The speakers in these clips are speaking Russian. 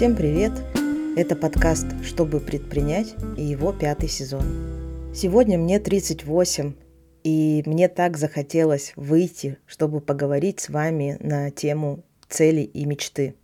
Всем привет! Это подкаст «Чтобы предпринять» и его пятый сезон. Сегодня мне 38, и мне так захотелось выйти, чтобы поговорить с вами на тему цели и мечты.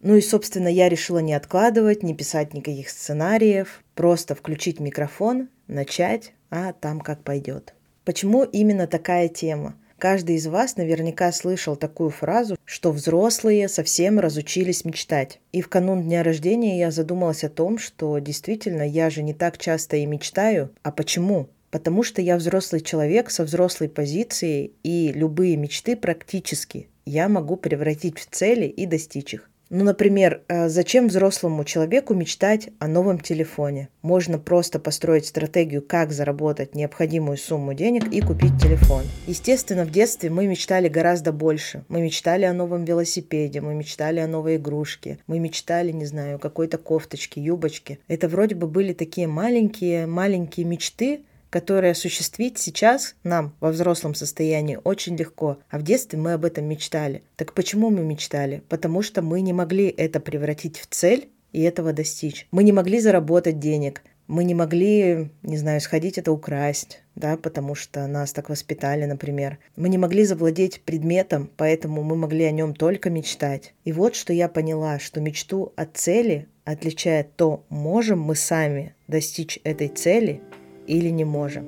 Ну и, собственно, я решила не откладывать, не писать никаких сценариев, просто включить микрофон, начать, а там как пойдет. Почему именно такая тема? Каждый из вас наверняка слышал такую фразу, что взрослые совсем разучились мечтать. И в канун дня рождения я задумалась о том, что действительно я же не так часто и мечтаю. А почему? Потому что я взрослый человек со взрослой позицией, и любые мечты практически я могу превратить в цели и достичь их. Ну, например, э, зачем взрослому человеку мечтать о новом телефоне? Можно просто построить стратегию, как заработать необходимую сумму денег и купить телефон. Естественно, в детстве мы мечтали гораздо больше. Мы мечтали о новом велосипеде, мы мечтали о новой игрушке, мы мечтали, не знаю, какой-то кофточке, юбочке. Это вроде бы были такие маленькие, маленькие мечты, которые осуществить сейчас нам во взрослом состоянии очень легко, а в детстве мы об этом мечтали. Так почему мы мечтали? Потому что мы не могли это превратить в цель и этого достичь. Мы не могли заработать денег, мы не могли, не знаю, сходить это украсть, да, потому что нас так воспитали, например. Мы не могли завладеть предметом, поэтому мы могли о нем только мечтать. И вот что я поняла, что мечту от цели отличает то, можем мы сами достичь этой цели или не можем.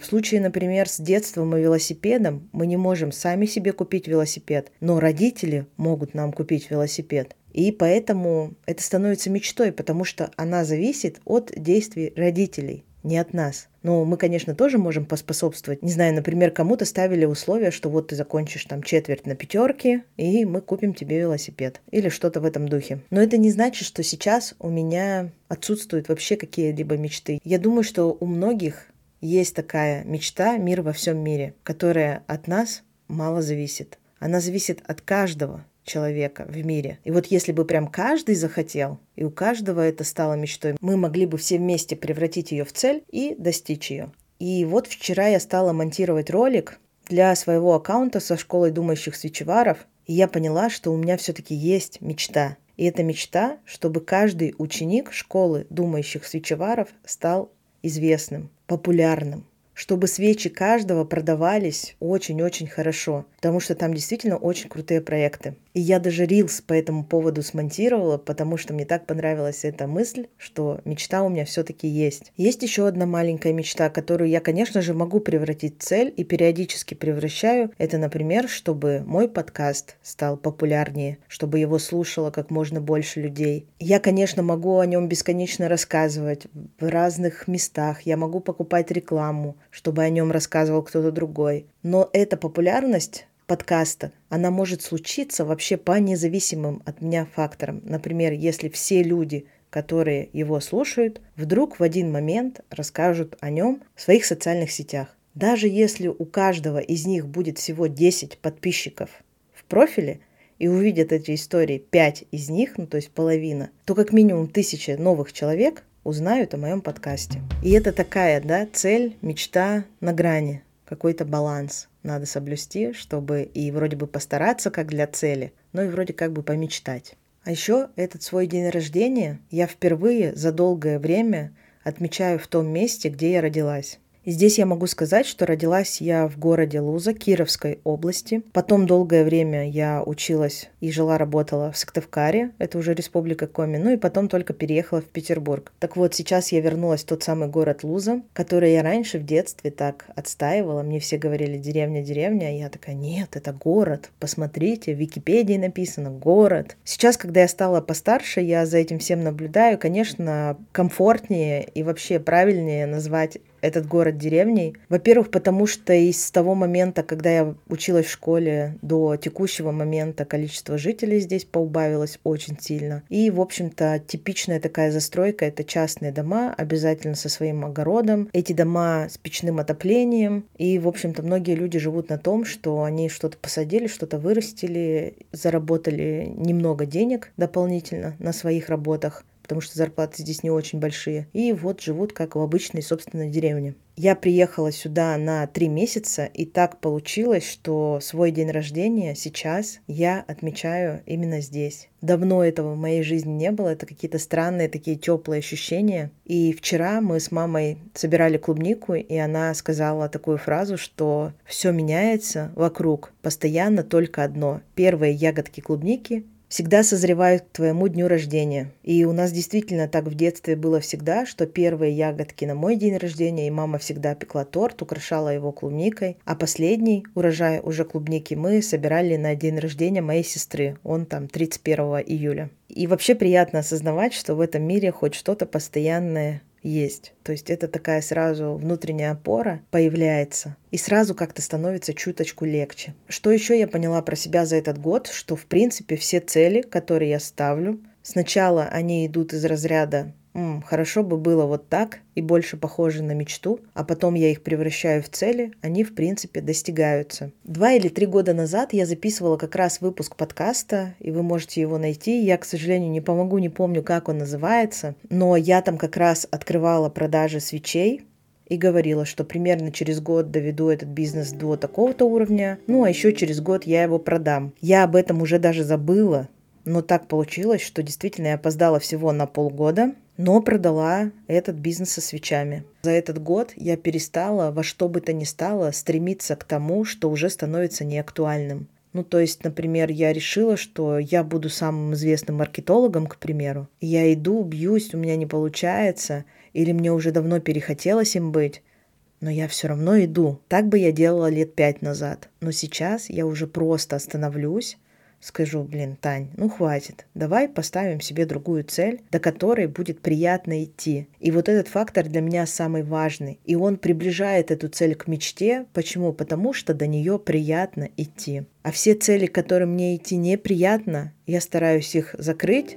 В случае, например, с детством и велосипедом мы не можем сами себе купить велосипед, но родители могут нам купить велосипед. И поэтому это становится мечтой, потому что она зависит от действий родителей не от нас. Но мы, конечно, тоже можем поспособствовать. Не знаю, например, кому-то ставили условия, что вот ты закончишь там четверть на пятерке, и мы купим тебе велосипед. Или что-то в этом духе. Но это не значит, что сейчас у меня отсутствуют вообще какие-либо мечты. Я думаю, что у многих есть такая мечта «Мир во всем мире», которая от нас мало зависит. Она зависит от каждого человека в мире. И вот если бы прям каждый захотел, и у каждого это стало мечтой, мы могли бы все вместе превратить ее в цель и достичь ее. И вот вчера я стала монтировать ролик для своего аккаунта со школой думающих свечеваров, и я поняла, что у меня все-таки есть мечта. И эта мечта, чтобы каждый ученик школы думающих свечеваров стал известным, популярным, чтобы свечи каждого продавались очень-очень хорошо, потому что там действительно очень крутые проекты. И я даже рилс по этому поводу смонтировала, потому что мне так понравилась эта мысль, что мечта у меня все-таки есть. Есть еще одна маленькая мечта, которую я, конечно же, могу превратить в цель и периодически превращаю. Это, например, чтобы мой подкаст стал популярнее, чтобы его слушало как можно больше людей. Я, конечно, могу о нем бесконечно рассказывать в разных местах. Я могу покупать рекламу, чтобы о нем рассказывал кто-то другой. Но эта популярность подкаста, она может случиться вообще по независимым от меня факторам. Например, если все люди, которые его слушают, вдруг в один момент расскажут о нем в своих социальных сетях. Даже если у каждого из них будет всего 10 подписчиков в профиле, и увидят эти истории 5 из них, ну то есть половина, то как минимум тысяча новых человек узнают о моем подкасте. И это такая, да, цель, мечта на грани, какой-то баланс надо соблюсти, чтобы и вроде бы постараться как для цели, но и вроде как бы помечтать. А еще этот свой день рождения я впервые за долгое время отмечаю в том месте, где я родилась. Здесь я могу сказать, что родилась я в городе Луза Кировской области. Потом долгое время я училась и жила, работала в Сыктывкаре, это уже республика Коми, ну и потом только переехала в Петербург. Так вот, сейчас я вернулась в тот самый город Луза, который я раньше в детстве так отстаивала. Мне все говорили деревня, деревня, а я такая, нет, это город, посмотрите, в Википедии написано город. Сейчас, когда я стала постарше, я за этим всем наблюдаю, конечно, комфортнее и вообще правильнее назвать этот город деревней. Во-первых, потому что из того момента, когда я училась в школе, до текущего момента количество жителей здесь поубавилось очень сильно. И, в общем-то, типичная такая застройка — это частные дома, обязательно со своим огородом. Эти дома с печным отоплением. И, в общем-то, многие люди живут на том, что они что-то посадили, что-то вырастили, заработали немного денег дополнительно на своих работах потому что зарплаты здесь не очень большие. И вот живут как в обычной собственной деревне. Я приехала сюда на три месяца, и так получилось, что свой день рождения сейчас я отмечаю именно здесь. Давно этого в моей жизни не было, это какие-то странные такие теплые ощущения. И вчера мы с мамой собирали клубнику, и она сказала такую фразу, что все меняется вокруг, постоянно только одно. Первые ягодки клубники всегда созревают к твоему дню рождения. И у нас действительно так в детстве было всегда, что первые ягодки на мой день рождения, и мама всегда пекла торт, украшала его клубникой, а последний урожай уже клубники мы собирали на день рождения моей сестры. Он там 31 июля. И вообще приятно осознавать, что в этом мире хоть что-то постоянное есть. То есть это такая сразу внутренняя опора появляется. И сразу как-то становится чуточку легче. Что еще я поняла про себя за этот год, что в принципе все цели, которые я ставлю, сначала они идут из разряда М, хорошо бы было вот так и больше похоже на мечту, а потом я их превращаю в цели, они в принципе достигаются. Два или три года назад я записывала как раз выпуск подкаста, и вы можете его найти. Я, к сожалению, не помогу, не помню, как он называется, но я там как раз открывала продажи свечей, и говорила, что примерно через год доведу этот бизнес до такого-то уровня, ну а еще через год я его продам. Я об этом уже даже забыла, но так получилось, что действительно я опоздала всего на полгода, но продала этот бизнес со свечами. За этот год я перестала во что бы то ни стало стремиться к тому, что уже становится неактуальным. Ну, то есть, например, я решила, что я буду самым известным маркетологом, к примеру. Я иду, бьюсь, у меня не получается, или мне уже давно перехотелось им быть, но я все равно иду. Так бы я делала лет пять назад. Но сейчас я уже просто остановлюсь, скажу, блин, Тань, ну хватит, давай поставим себе другую цель, до которой будет приятно идти. И вот этот фактор для меня самый важный. И он приближает эту цель к мечте. Почему? Потому что до нее приятно идти. А все цели, к которым мне идти неприятно, я стараюсь их закрыть,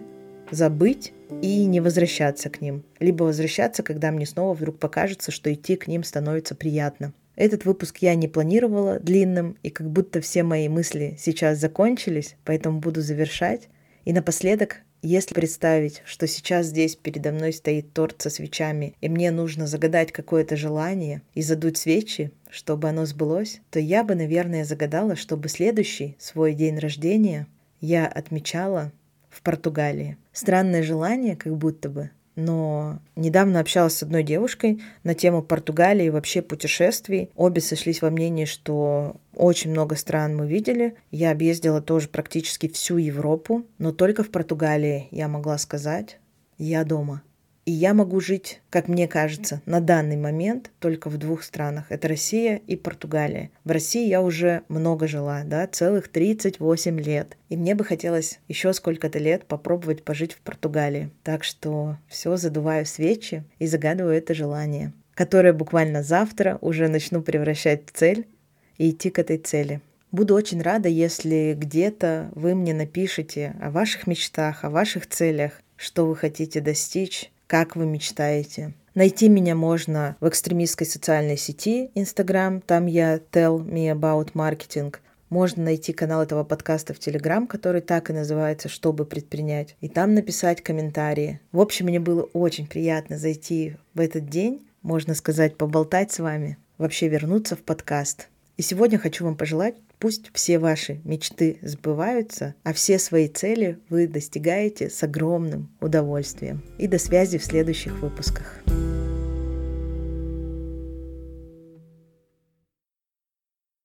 забыть и не возвращаться к ним. Либо возвращаться, когда мне снова вдруг покажется, что идти к ним становится приятно. Этот выпуск я не планировала длинным, и как будто все мои мысли сейчас закончились, поэтому буду завершать. И напоследок, если представить, что сейчас здесь передо мной стоит торт со свечами, и мне нужно загадать какое-то желание и задуть свечи, чтобы оно сбылось, то я бы, наверное, загадала, чтобы следующий свой день рождения я отмечала в Португалии. Странное желание, как будто бы, но недавно общалась с одной девушкой на тему Португалии и вообще путешествий. Обе сошлись во мнении, что очень много стран мы видели. Я объездила тоже практически всю Европу, но только в Португалии я могла сказать, я дома. И я могу жить, как мне кажется, на данный момент только в двух странах. Это Россия и Португалия. В России я уже много жила, да, целых 38 лет. И мне бы хотелось еще сколько-то лет попробовать пожить в Португалии. Так что все, задуваю свечи и загадываю это желание, которое буквально завтра уже начну превращать в цель и идти к этой цели. Буду очень рада, если где-то вы мне напишите о ваших мечтах, о ваших целях, что вы хотите достичь, как вы мечтаете. Найти меня можно в экстремистской социальной сети Instagram, там я tell me about marketing. Можно найти канал этого подкаста в Телеграм, который так и называется «Чтобы предпринять», и там написать комментарии. В общем, мне было очень приятно зайти в этот день, можно сказать, поболтать с вами, вообще вернуться в подкаст. И сегодня хочу вам пожелать Пусть все ваши мечты сбываются, а все свои цели вы достигаете с огромным удовольствием. И до связи в следующих выпусках.